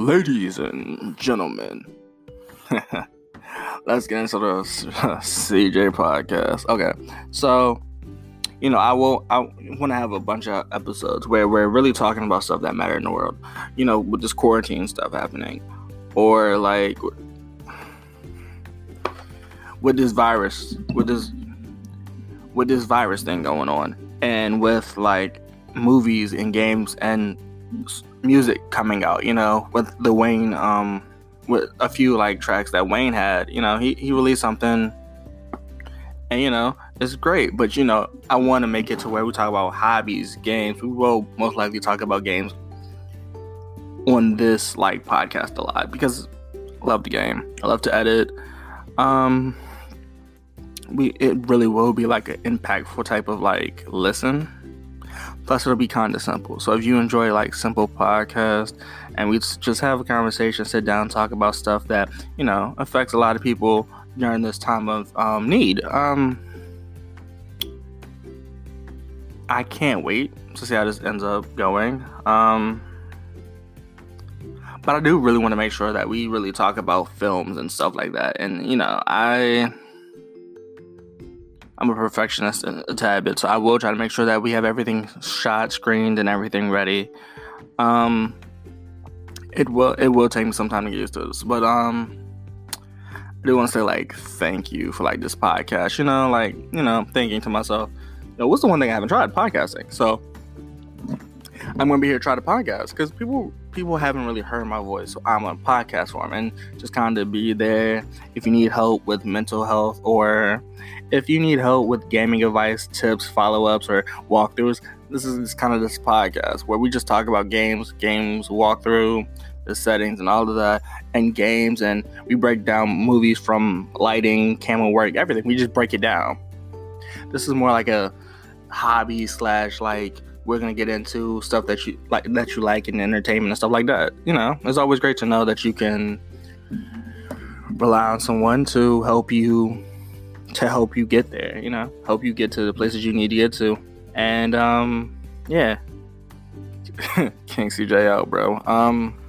Ladies and gentlemen, let's get into the CJ podcast. Okay, so you know, I will. I want to have a bunch of episodes where we're really talking about stuff that matter in the world. You know, with this quarantine stuff happening, or like with this virus, with this with this virus thing going on, and with like movies and games and music coming out. You know, with the Wayne, um, with a few like tracks that Wayne had. You know, he he released something, and you know it's great. But you know, I want to make it to where we talk about hobbies, games. We will most likely talk about games on this like podcast a lot because I love the game. I love to edit. Um, we it really will be like an impactful type of like listen. Plus, it'll be kind of simple. So if you enjoy like simple podcast and we just have a conversation, sit down, talk about stuff that you know affects a lot of people during this time of um, need. Um, I can't wait to see how this ends up going. Um, but I do really want to make sure that we really talk about films and stuff like that. And you know, I I'm a perfectionist a, a tad bit, so I will try to make sure that we have everything shot, screened, and everything ready. Um, it will it will take me some time to get used to this, but um, I do want to say like thank you for like this podcast. You know, like you know, thinking to myself, you know, what's the one thing I haven't tried? Podcasting. So I'm gonna be here to try to podcast because people people haven't really heard my voice. So I'm on podcast form and just kind of be there if you need help with mental health or if you need help with gaming advice, tips, follow ups, or walkthroughs. This is kind of this podcast where we just talk about games, games walkthrough, the settings, and all of that, and games, and we break down movies from lighting, camera work, everything. We just break it down. This is more like a hobby slash like we're gonna get into stuff that you like that you like in entertainment and stuff like that. You know, it's always great to know that you can rely on someone to help you to help you get there. You know, help you get to the places you need to get to. And um, yeah, King CJ out, bro. Um.